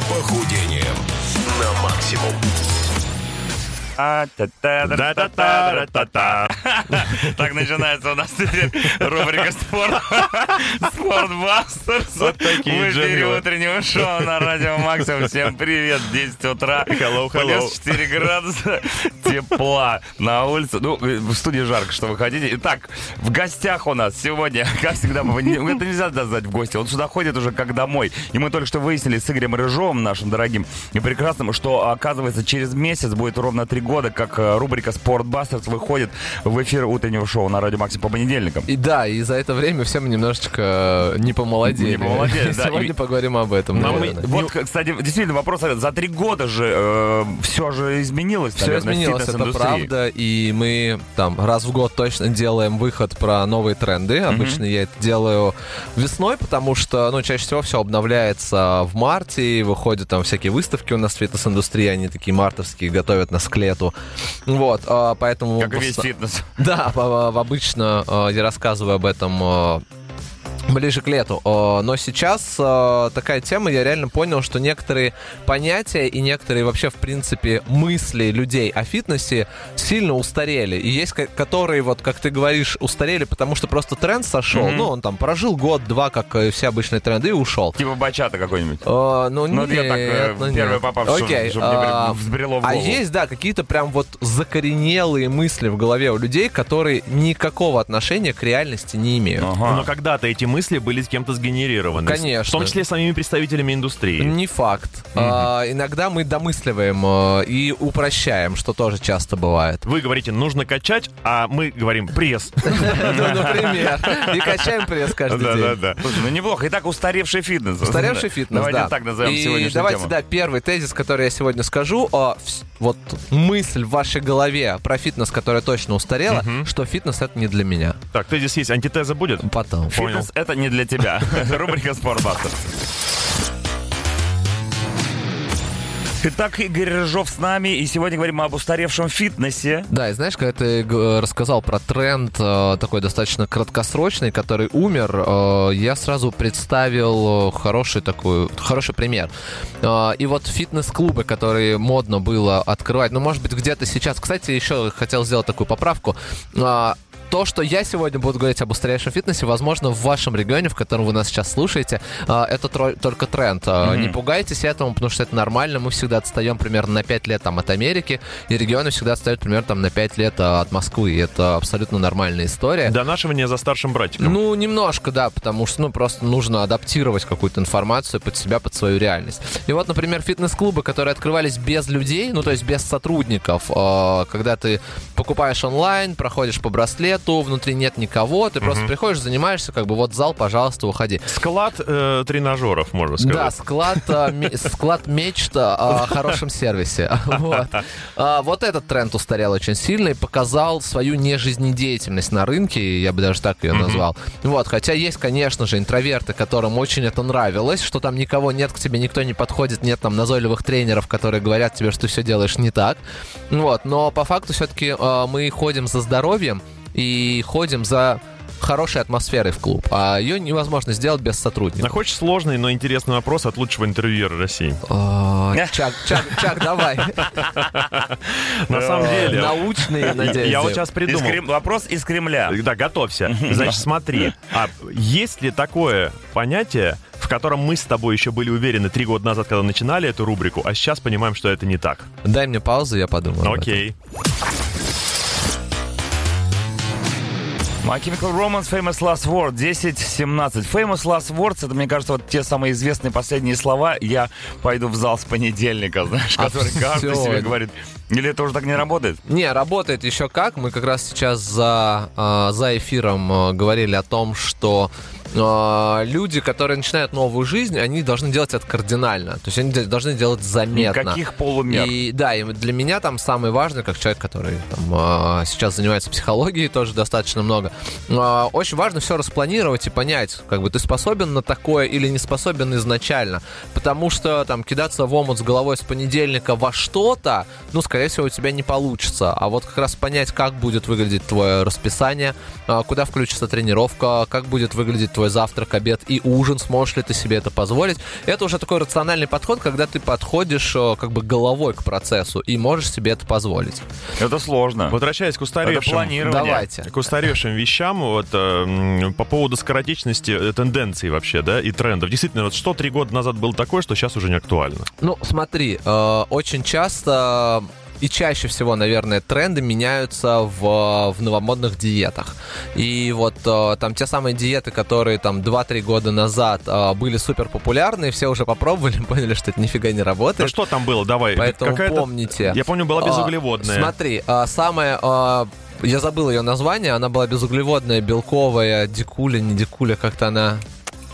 похудением на максимум. А, та-та-та-та-та-та-та. Так начинается у нас теперь рубрика «Спорт». «Спортбастерс». Вот такие В эфире утреннего шоу на радио Максимум. Всем привет. 10 утра. Hello, hello. Плюс 4 градуса тепла на улице. Ну, в студии жарко, что вы хотите. Итак, в гостях у нас сегодня, как всегда, это нельзя назвать в гости. Он сюда ходит уже как домой. И мы только что выяснили с Игорем Рыжовым, нашим дорогим и прекрасным, что, оказывается, через месяц будет ровно три года, как э, рубрика «Спортбастерс» выходит в эфир утреннего шоу на радио Максимум по понедельникам. И да, и за это время все мы немножечко не помолодели. Не помолодели, да. Сегодня И- поговорим об этом, мы- наверное. Вот, кстати, действительно, вопрос за три года же все же изменилось, Все наверное, изменилось, это правда, и мы там раз в год точно делаем выход про новые тренды. Обычно я это делаю весной, потому что, ну, чаще всего все обновляется в марте, и выходят там всякие выставки у нас в фитнес-индустрии, они такие мартовские, готовят нас к лету. Вот, а, поэтому... Как и весь фитнес. Да, обычно э, я рассказываю об этом э, ближе к лету. Э, Но сейчас э, такая тема, я реально понял, что некоторые понятия и некоторые вообще, в принципе, мысли людей о фитнесе сильно устарели. И есть ко- которые, вот как ты говоришь, устарели, потому что просто тренд сошел. Мгм. Ну, он там прожил год-два, как и все обычные тренды, и ушел. Типа бачата какой-нибудь. Э, ну, Ну, нет, я так, э, ну, первое нет. попавшее, Окей, чтобы мне а, взбрело в А голову. есть, да, какие-то прям вот закоренелые мысли в голове у людей, которые никакого отношения к реальности не имеют. Ага. Но когда-то эти мысли были с кем-то сгенерированы. Конечно. В том числе самими представителями индустрии. Не факт. А, иногда мы домысливаем э, и упрощаем, что тоже часто бывает. Вы говорите, нужно качать, а мы говорим пресс. Ну, например. И качаем пресс каждый день. Да-да-да. Слушай, ну неплохо. Итак, устаревший фитнес. Устаревший фитнес, Давайте да. так назовем И сегодняшнюю давайте, тему. да, первый тезис, который я сегодня скажу. Вот мысль в вашей голове про фитнес, которая точно устарела, что фитнес это не для меня. Так, ты здесь есть, антитеза будет? Потом. Фитнес — это не для тебя. Рубрика «Спортбастер». Итак, Игорь Рыжов с нами, и сегодня говорим об устаревшем фитнесе. Да, и знаешь, когда ты г- рассказал про тренд э, такой достаточно краткосрочный, который умер, э, я сразу представил э, хороший такой, хороший пример. Э, и вот фитнес-клубы, которые модно было открывать, ну, может быть, где-то сейчас... Кстати, еще хотел сделать такую поправку. То, что я сегодня буду говорить об устаревшем фитнесе, возможно, в вашем регионе, в котором вы нас сейчас слушаете, э, это только тренд. Э, Не пугайтесь этому, потому что это нормально. Мы всегда отстаем примерно на 5 лет там, от Америки, и регионы всегда отстают примерно там, на 5 лет э, от Москвы. И это абсолютно нормальная история. Донашивание за старшим братиком. Ну, немножко, да, потому что, ну, просто нужно адаптировать какую-то информацию под себя, под свою реальность. И вот, например, фитнес-клубы, которые открывались без людей, ну, то есть без сотрудников, когда ты покупаешь онлайн, проходишь по браслету, внутри нет никого, ты просто приходишь, занимаешься, как бы, вот зал, пожалуйста, уходи. Склад э, тренажеров, можно Да, сказать. склад, э, склад мечта о хорошем сервисе. Вот. А, вот этот тренд устарел очень сильно и показал свою нежизнедеятельность на рынке, я бы даже так ее назвал. Вот, хотя есть, конечно же, интроверты, которым очень это нравилось, что там никого нет, к тебе никто не подходит, нет там назойливых тренеров, которые говорят тебе, что ты все делаешь не так. Вот, но по факту все-таки мы ходим за здоровьем и ходим за хорошей атмосферой в клуб, а ее невозможно сделать без сотрудников. Находишь сложный, но интересный вопрос от лучшего интервьюера России. А, Чак, Чак, Чак, давай. На самом деле, Научные, я- надеюсь. я вот сейчас придумал. Вопрос из Кремля. Да, готовься. Значит, смотри, а есть ли такое понятие, в котором мы с тобой еще были уверены три года назад, когда начинали эту рубрику, а сейчас понимаем, что это не так? Дай мне паузу, я подумаю. об этом. My Chemical Romance, Famous Last Word, 10-17. Famous Last Words, это, мне кажется, вот те самые известные последние слова «я пойду в зал с понедельника», знаешь, А который каждый себе говорит. Или это уже так не работает? Не, работает еще как. Мы как раз сейчас за, а, за эфиром а, говорили о том, что а, люди, которые начинают новую жизнь, они должны делать это кардинально. То есть они должны делать заметно. Никаких полумер. И да, и для меня там самый важный, как человек, который там, а, сейчас занимается психологией, тоже достаточно много, а, очень важно все распланировать и понять, как бы ты способен на такое или не способен изначально. Потому что там кидаться в омут с головой с понедельника во что-то, ну, скорее всего, у тебя не получится. А вот как раз понять, как будет выглядеть твое расписание, а, куда включится тренировка, как будет выглядеть твой завтрак, обед и ужин, сможешь ли ты себе это позволить. Это уже такой рациональный подход, когда ты подходишь э, как бы головой к процессу и можешь себе это позволить. Это сложно. Возвращаясь к устаревшим. Давайте. к устаревшим вещам, вот э, по поводу скоротечности э, тенденций вообще, да, и трендов. Действительно, вот что три года назад было такое, что сейчас уже не актуально. Ну, смотри, э, очень часто и чаще всего, наверное, тренды меняются в, в новомодных диетах. И вот э, там те самые диеты, которые там 2-3 года назад э, были супер популярны, все уже попробовали, поняли, что это нифига не работает. что там было? Давай. Поэтому помните. Я помню, была А, безуглеводная. Смотри, а, самое... я забыл ее название, она была безуглеводная, белковая, дикуля, не дикуля, как-то она...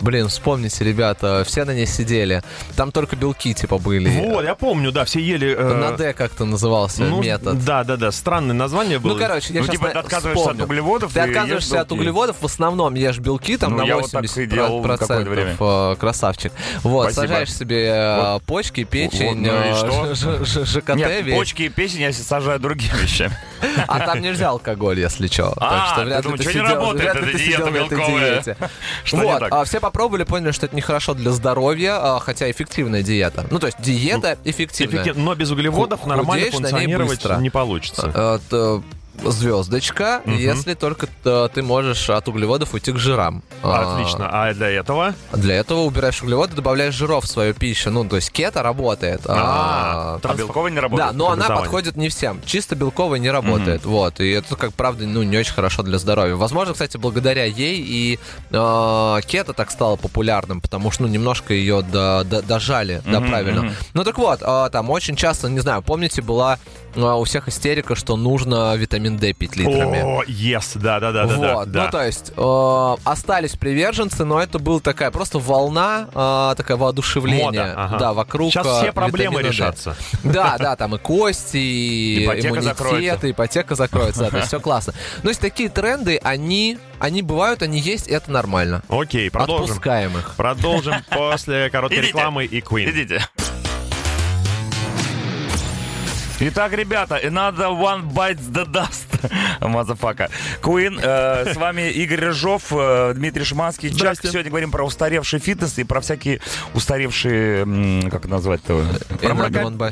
Блин, вспомните, ребята, все на ней сидели. Там только белки, типа, были. Вот, я помню, да, все ели... э, На D как-то назывался ну, метод. Да, да, да, странное название было. Ну, короче, я Ну, сейчас типа, ты отказываешься от углеводов Ты отказываешься от углеводов, в основном ешь белки, там Ну, на я вот так и 80% делал какое-то время. э, красавчик. Вот, Спасибо. сажаешь себе э, почки, печень, ну и э, ЖКТ, Нет, почки и песни я сажаю другими вещами. А там нельзя алкоголь, если что. А, так что вряд ли ты сидел, на этой диете. Вот, а все попробовали, поняли, что это нехорошо для здоровья, а, хотя эффективная диета. Ну, то есть диета эффективная. Эффективно, Но без углеводов Ху- нормально худеешь ней функционировать не получится. Э, звездочка, Мгм. если только т- ты можешь от углеводов уйти к жирам. А, Отлично. А для этого? Для этого убираешь углеводы, добавляешь жиров в свою пищу. Ну, то есть кето работает. а, А белковая не работает. Да, но она подходит не всем. Чисто белковая не работает. Вот. И это, как правда, ну, не очень хорошо для здоровья. Возможно, кстати, благодаря ей и э, кето так стало популярным, потому что, ну, немножко ее до- до- дожали, да, правильно. Ну так вот, а, там очень часто, не знаю, помните, была а, у всех истерика, что нужно витамин D пить литрами. О, yes, да, да, да, да, да, Вот, да. ну то есть э, остались приверженцы, но это была такая просто волна, э, такая воодушевление, Мода, ага. да, вокруг. Сейчас э, все проблемы решатся. Да, да, там и кости, и Ипотека иммунитет, закроется. и ипотека закроется, да, то есть все классно. Но есть такие тренды, они, они бывают, они есть, и это нормально. Окей, продолжим. Отпускаем их. Продолжим после короткой рекламы и Queen. Идите. Итак, ребята, another one bites the dust. Motherfucker. Queen, э, с вами Игорь Рыжов, э, Дмитрий Шиманский. Часто Здрасте. сегодня говорим про устаревший фитнес и про всякие устаревшие, как назвать-то?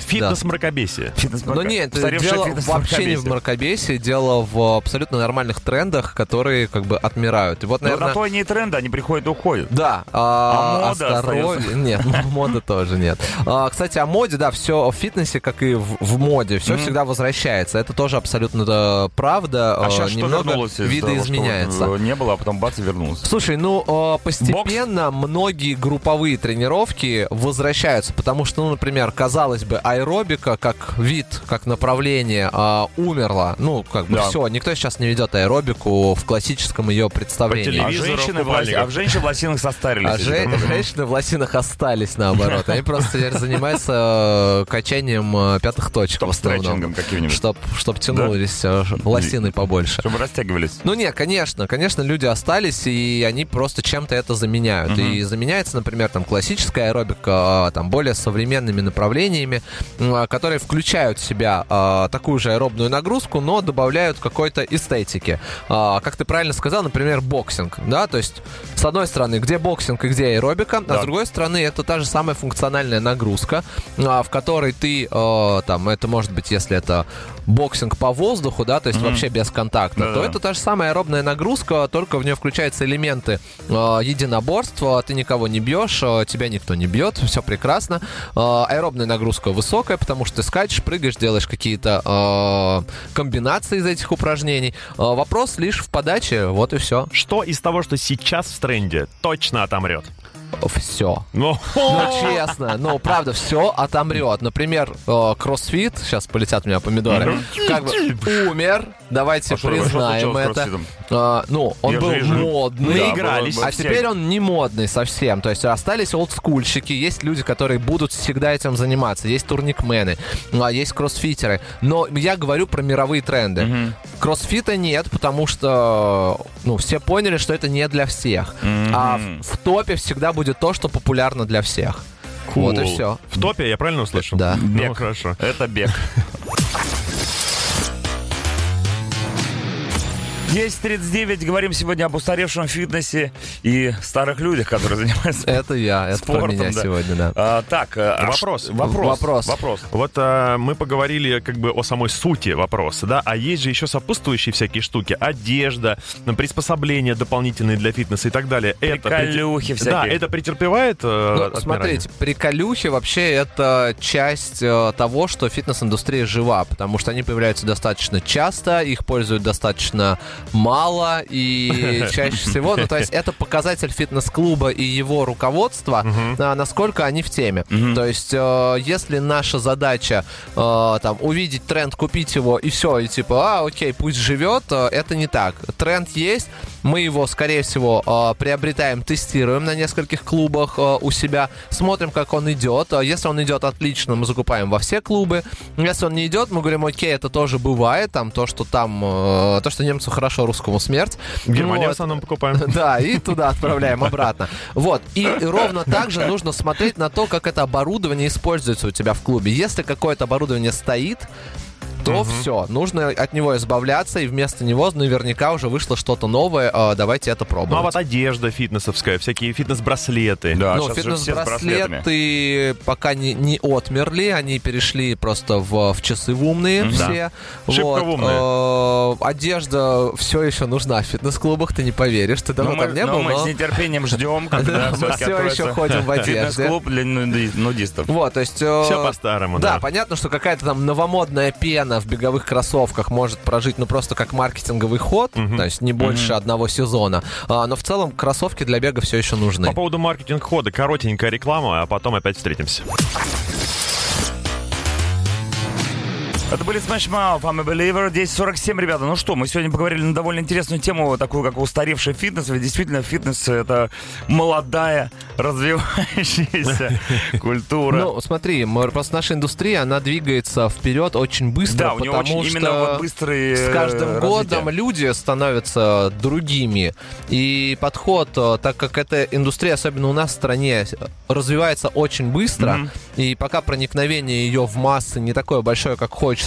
Фитнес мракобесие. Фитнес Но нет, устаревший дело вообще не в мракобесии, дело в абсолютно нормальных трендах, которые как бы отмирают. И вот, Ну, наверное... на то они и тренды, они приходят и уходят. Да, А а, мода здоровье- Нет, ну, мода тоже нет. А, Кстати, о моде, да, все в фитнесе, как и в, в моде, все всегда возвращается. Это тоже абсолютно да, правда. А А, сейчас что Немного вернулось? того, что видоизменяется. вот, э, Не было, а потом бац и вернулось. Слушай, ну э, постепенно многие групповые тренировки возвращаются, потому что, ну, например, казалось бы, аэробика как вид, как направление э, умерла. Ну, как бы Да. все, никто сейчас не ведет аэробику в классическом ее представлении. А Телевизору, женщины, в лос- а в женщин в лосинах состарились. А так. женщины в лосинах остались наоборот. Они просто теперь занимаются э, качанием э, пятых точек основном. Стретчингом каким-нибудь. Чтоб, чтоб тянулись э, ш- лосины побольше. Чтобы растягивались. Ну нет, конечно, конечно, люди остались, и они просто чем-то это заменяют. Мгм. И заменяется, например, там классическая аэробика, а, там более современными направлениями, а, которые включают в себя а, такую же аэробную нагрузку, но добавляют какой-то эстетики. А, как ты правильно сказал, например, боксинг, да, то есть с одной стороны, где боксинг и где аэробика, а Да. с другой стороны, это та же самая функциональная нагрузка, а, в которой ты, э, там, это может быть, если это боксинг по воздуху, да, то есть вообще без контакта, Да-да. то это та же самая аэробная нагрузка, только в нее включаются элементы э, единоборства, ты никого не бьешь, э, тебя никто не бьет, все прекрасно. Э, аэробная нагрузка высокая, потому что ты скачешь, прыгаешь, делаешь какие-то э, комбинации из этих упражнений. Э, вопрос лишь в подаче, вот и все. Что из того, что сейчас в тренде, точно отомрет? Все. Ну, Ну, честно, ну, правда, все отомрет. Например, э, кроссфит, сейчас полетят у меня помидоры, как бы умер, давайте признаем это. Э, ну, он был модный, а теперь он не модный совсем. То есть остались олдскульщики, есть люди, которые будут всегда этим заниматься, есть турникмены, а есть кроссфитеры. Но я говорю про мировые тренды. Кроссфита нет, потому что ну, все поняли, что это не для всех. А в топе всегда будет то, что популярно для всех. Вот и cool. все. В топе, я правильно услышал? Да. Ну, Бег. хорошо. Это бег. 10.39. Говорим сегодня об устаревшем фитнесе и старых людях, которые занимаются Это я, это про спортом. меня да. сегодня, да. А, так, а, а Вопрос. Вопрос. Вопрос. Вопрос. Вот а, мы поговорили как бы о самой сути вопроса, да, а есть же еще сопутствующие всякие штуки, одежда, приспособления дополнительные для фитнеса и так далее. Это Приколюхи Да, всякие. это претерпевает э, Ну, смотрите, приколюхи вообще это часть э, того, что фитнес-индустрия жива, потому что они появляются достаточно часто, их пользуют достаточно мало и чаще всего, ну то есть это показатель фитнес-клуба и его руководства, а, насколько они в теме. То есть э, если наша задача э, там увидеть тренд, купить его и все, и типа, а, окей, пусть живет, э, это не так. Тренд есть, мы его, скорее всего, э, приобретаем, тестируем на нескольких клубах э, у себя, смотрим, как он идет. Э, Если он идет отлично, мы закупаем во все клубы. Если он не идет, мы говорим, окей, это тоже бывает, там то, что там, то, что немцу хорошо, русскому смерть. В Германии в Вот. основном покупаем. Да, и туда отправляем обратно. Вот. И ровно так же нужно смотреть на то, как это оборудование используется у тебя в клубе. Если какое-то оборудование стоит, то все, нужно от него избавляться, и вместо него наверняка уже вышло что-то новое. а, давайте это Ну а вот одежда фитнесовская, всякие фитнес-браслеты. Да, ну, фитнес-браслеты пока не, не отмерли, они перешли просто в, в часы в умные Мгм. все. Шибко Вот, в умные. э, одежда все еще нужна в фитнес-клубах, ты не поверишь, ты давно Ну, мы, там не ну, был, мы но... с нетерпением ждем, когда Мы все еще ходим в одежде. Фитнес-клуб для нуди- нудистов. Вот, то есть... э, Все по-старому, Да, да. понятно, что какая-то там новомодная пена в беговых кроссовках может прожить, ну, просто как маркетинговый ход, то есть не больше одного сезона. А, но в целом кроссовки для бега все еще нужны. По поводу маркетинг-хода, коротенькая реклама, а потом опять встретимся. Это были Smash Mouth, I'm a Believer. 10.47, ребята. Ну что, мы сегодня поговорили на довольно интересную тему, такую как устаревший фитнес. Ведь действительно фитнес — это молодая, развивающаяся культура. Ну, смотри, просто наша индустрия, она двигается вперед очень быстро, да, у потому очень что... именно вот быстрый С э, каждым развитие. годом люди становятся другими. И подход, э, так как эта индустрия, особенно у нас в стране, развивается очень быстро, Мгм. и пока проникновение ее в массы не такое большое, как хочется,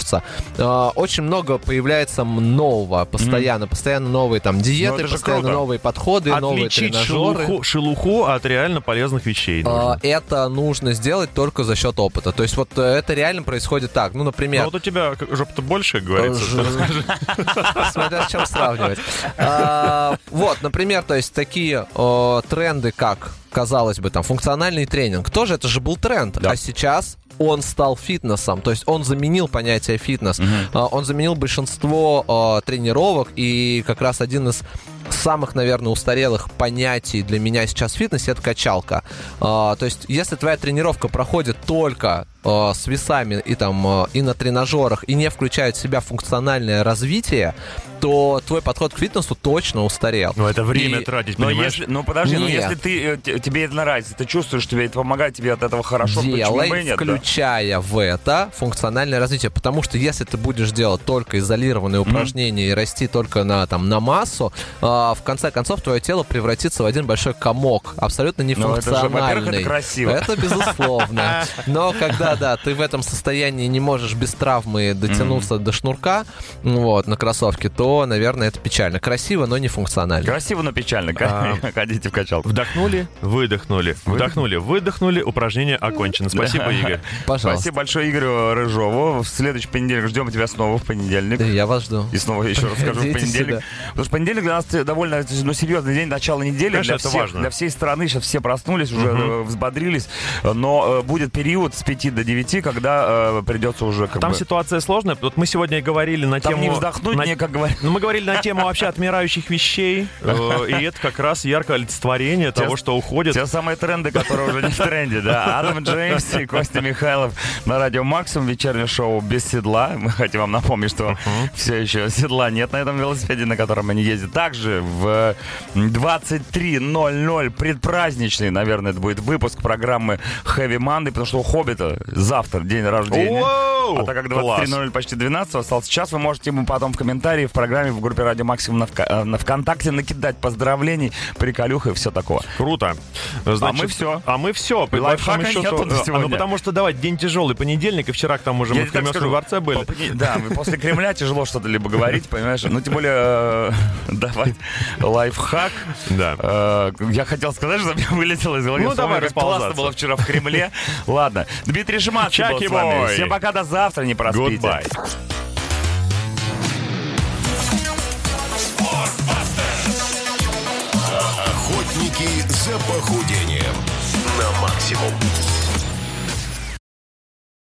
э, очень много появляется нового постоянно. Постоянно новые там диеты, Ну, постоянно круто. новые подходы, новые Отличить тренажеры. шелуху, шелуху от реально полезных вещей. А, нужно. Это нужно сделать только за счет опыта. То есть вот э, это реально происходит так. Ну, Ну, например, вот у тебя жопа-то больше, говорится. Смотря с чем сравнивать. А, Вот, например, то есть такие тренды, как, казалось бы, там, функциональный тренинг. Тоже это же был тренд. Да. А сейчас он стал фитнесом, то есть он заменил понятие фитнес, А, он заменил большинство э, тренировок, и как раз один из самых, наверное, устарелых понятий для меня сейчас в фитнесе это качалка. А, то есть, если твоя тренировка проходит только э, с весами и там э, и на тренажерах и не включает в себя функциональное развитие, то твой подход к фитнесу точно устарел. Ну, это время И- тратить, Но понимаешь? если, ну подожди, ну Нет. если ты, э, тебе это нравится, ты чувствуешь, тебе это помогает, тебе от этого хорошо, почему Делай, бы и нет? да? включая в это функциональное развитие. Потому что если ты будешь делать только изолированные упражнения и расти только на, там, на массу, а, в конце концов твое тело превратится в один большой комок, абсолютно Ну, это же, нефункциональный. во-первых, это красиво. Это безусловно. Но когда, да, ты в этом состоянии не можешь без травмы дотянуться до шнурка, вот, на кроссовке, то, наверное, это печально. Красиво, но не функционально. Красиво, но печально. А. Ходите в качалку. Вдохнули, выдохнули, вдохнули, выдохнули, упражнение окончено. Спасибо, Игорь. Пожалуйста. Спасибо большое Игорю Рыжову. В следующий понедельник ждем тебя снова в понедельник. Я вас жду. И снова еще раз скажу, в понедельник. Потому что понедельник для нас довольно ну, серьезный день, начало недели. Конечно, для, это всех, важно. для всей страны сейчас все проснулись, уже э, взбодрились. Но э, будет период с 5 до 9, когда э, придется уже как Там бы... ситуация сложная. Вот мы сегодня и говорили на Там тему... не вздохнуть, на- не как говорят. Ну, мы говорили на тему вообще отмирающих вещей, э, и это как раз яркое олицетворение того, что уходит. Те самые тренды, которые уже не в тренде, да. Адам Джеймс и Костя Михайлов на радио Максимум, вечернее шоу без седла. Мы хотим вам напомнить, что все еще седла нет на этом велосипеде, на котором они ездят. Также в 23.00 предпраздничный, наверное, это будет выпуск программы Heavy Monday, потому что у Хоббита завтра день рождения. Воу! А так как Класс. 23.00 почти 12 остался час, вы можете ему потом в комментарии в программе в группе Радио Максимум на, Вка- э, на ВКонтакте накидать поздравлений, приколюх и все такое. Круто. Значит, мы всё. А мы все. По Лайфхака большому нету счету, на а, сегодня. ну потому что давай день тяжелый понедельник, и вчера к тому же мы Я в тебе так Кремлевском дворце были. по- Да, после Кремля тяжело что-то либо говорить, понимаешь? Ну, тем более э, давать лайфхак. Да. Э, Я хотел сказать, что мне вылетело из головы. Ну, давай классно было вчера в Кремле. Ладно. Дмитрий Был Чаки бой. Всем пока, до завтра, не проспите. Goodbye. Охотники за похудением на максимум.